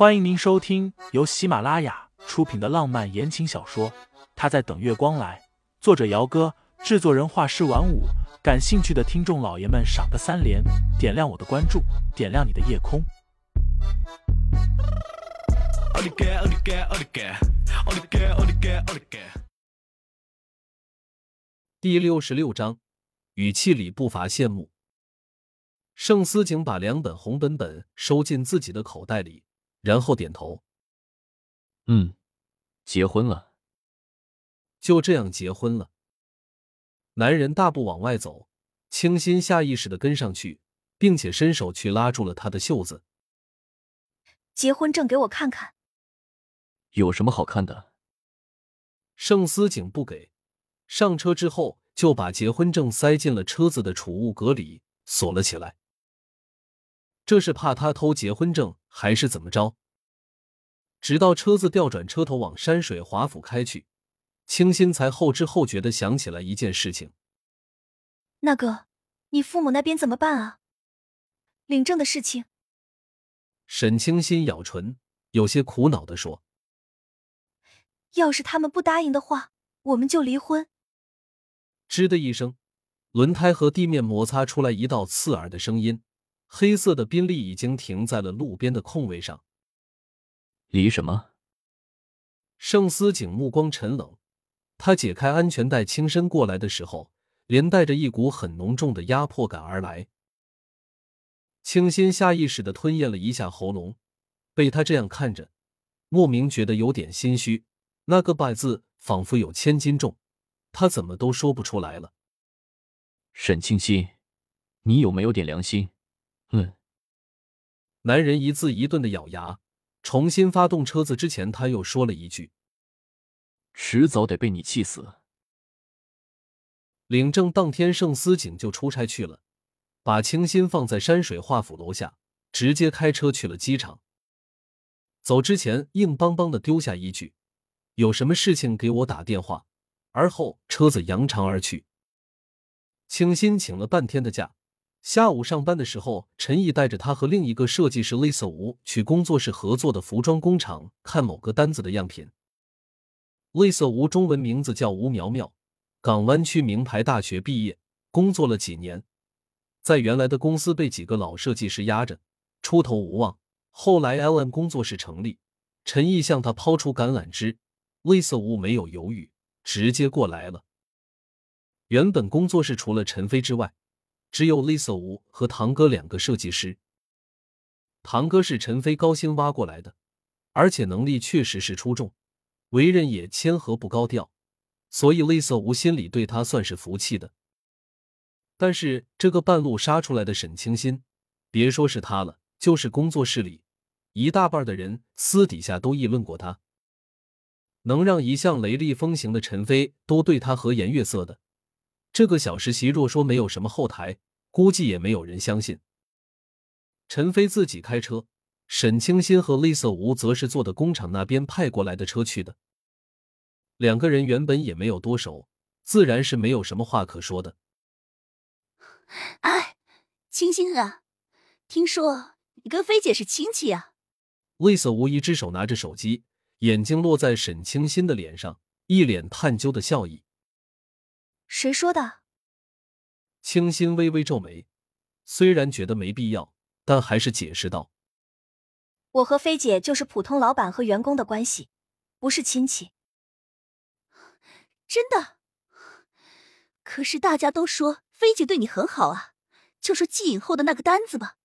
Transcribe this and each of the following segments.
欢迎您收听由喜马拉雅出品的浪漫言情小说《他在等月光来》，作者：姚哥，制作人：画师晚舞。感兴趣的听众老爷们，赏个三连，点亮我的关注，点亮你的夜空。第六十六章，语气里不乏羡慕。盛思景把两本红本本收进自己的口袋里。然后点头，嗯，结婚了，就这样结婚了。男人大步往外走，清新下意识的跟上去，并且伸手去拉住了他的袖子。结婚证给我看看，有什么好看的？盛思景不给，上车之后就把结婚证塞进了车子的储物格里，锁了起来。这是怕他偷结婚证，还是怎么着？直到车子调转车头往山水华府开去，清新才后知后觉的想起来一件事情。那个，你父母那边怎么办啊？领证的事情。沈清新咬唇，有些苦恼的说：“要是他们不答应的话，我们就离婚。”吱的一声，轮胎和地面摩擦出来一道刺耳的声音。黑色的宾利已经停在了路边的空位上。离什么？盛思景目光沉冷，他解开安全带，轻身过来的时候，连带着一股很浓重的压迫感而来。清新下意识的吞咽了一下喉咙，被他这样看着，莫名觉得有点心虚。那个“拜”字仿佛有千斤重，他怎么都说不出来了。沈清新，你有没有点良心？嗯，男人一字一顿的咬牙，重新发动车子之前，他又说了一句：“迟早得被你气死。”领证当天，盛思景就出差去了，把清新放在山水画府楼下，直接开车去了机场。走之前，硬邦邦的丢下一句：“有什么事情给我打电话。”而后车子扬长而去。清新请了半天的假。下午上班的时候，陈毅带着他和另一个设计师 Lisa 吴去工作室合作的服装工厂看某个单子的样品。Lisa 吴中文名字叫吴苗苗，港湾区名牌大学毕业，工作了几年，在原来的公司被几个老设计师压着，出头无望。后来 LM 工作室成立，陈毅向他抛出橄榄枝，Lisa 吴没有犹豫，直接过来了。原本工作室除了陈飞之外，只有 Lisa 吴和堂哥两个设计师。堂哥是陈飞高薪挖过来的，而且能力确实是出众，为人也谦和不高调，所以 Lisa 吴心里对他算是服气的。但是这个半路杀出来的沈清新，别说是他了，就是工作室里一大半的人私底下都议论过他，能让一向雷厉风行的陈飞都对他和颜悦色的。这个小实习若说没有什么后台，估计也没有人相信。陈飞自己开车，沈清新和厉色吴则是坐的工厂那边派过来的车去的。两个人原本也没有多熟，自然是没有什么话可说的。哎，清新啊，听说你跟飞姐是亲戚啊？厉色无一只手拿着手机，眼睛落在沈清新的脸上，一脸探究的笑意。谁说的？清新微微皱眉，虽然觉得没必要，但还是解释道：“我和菲姐就是普通老板和员工的关系，不是亲戚。”真的？可是大家都说菲姐对你很好啊，就说寄影后的那个单子吧，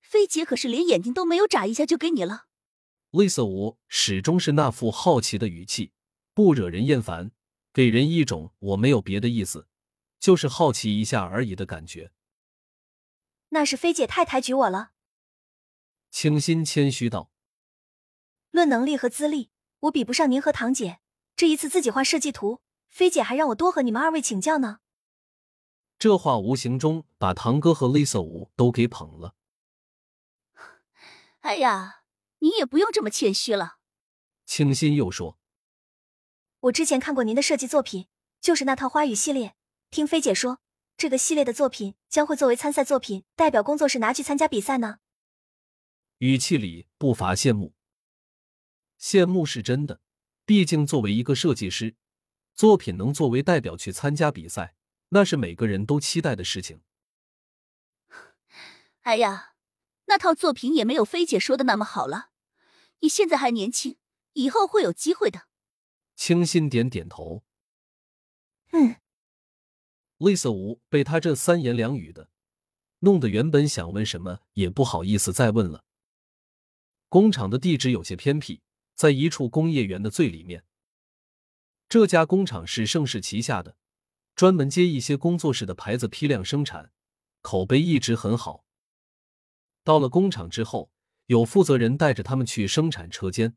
菲姐可是连眼睛都没有眨一下就给你了。厉色无始终是那副好奇的语气，不惹人厌烦。给人一种我没有别的意思，就是好奇一下而已的感觉。那是菲姐太抬举我了。清新谦虚道：“论能力和资历，我比不上您和堂姐。这一次自己画设计图，菲姐还让我多和你们二位请教呢。”这话无形中把堂哥和 Lisa 五都给捧了。哎呀，你也不用这么谦虚了。清新又说。我之前看过您的设计作品，就是那套花语系列。听菲姐说，这个系列的作品将会作为参赛作品，代表工作室拿去参加比赛呢。语气里不乏羡慕。羡慕是真的，毕竟作为一个设计师，作品能作为代表去参加比赛，那是每个人都期待的事情。哎呀，那套作品也没有菲姐说的那么好了。你现在还年轻，以后会有机会的。清新点点头。嗯。厉色无被他这三言两语的，弄得原本想问什么也不好意思再问了。工厂的地址有些偏僻，在一处工业园的最里面。这家工厂是盛世旗下的，专门接一些工作室的牌子批量生产，口碑一直很好。到了工厂之后，有负责人带着他们去生产车间。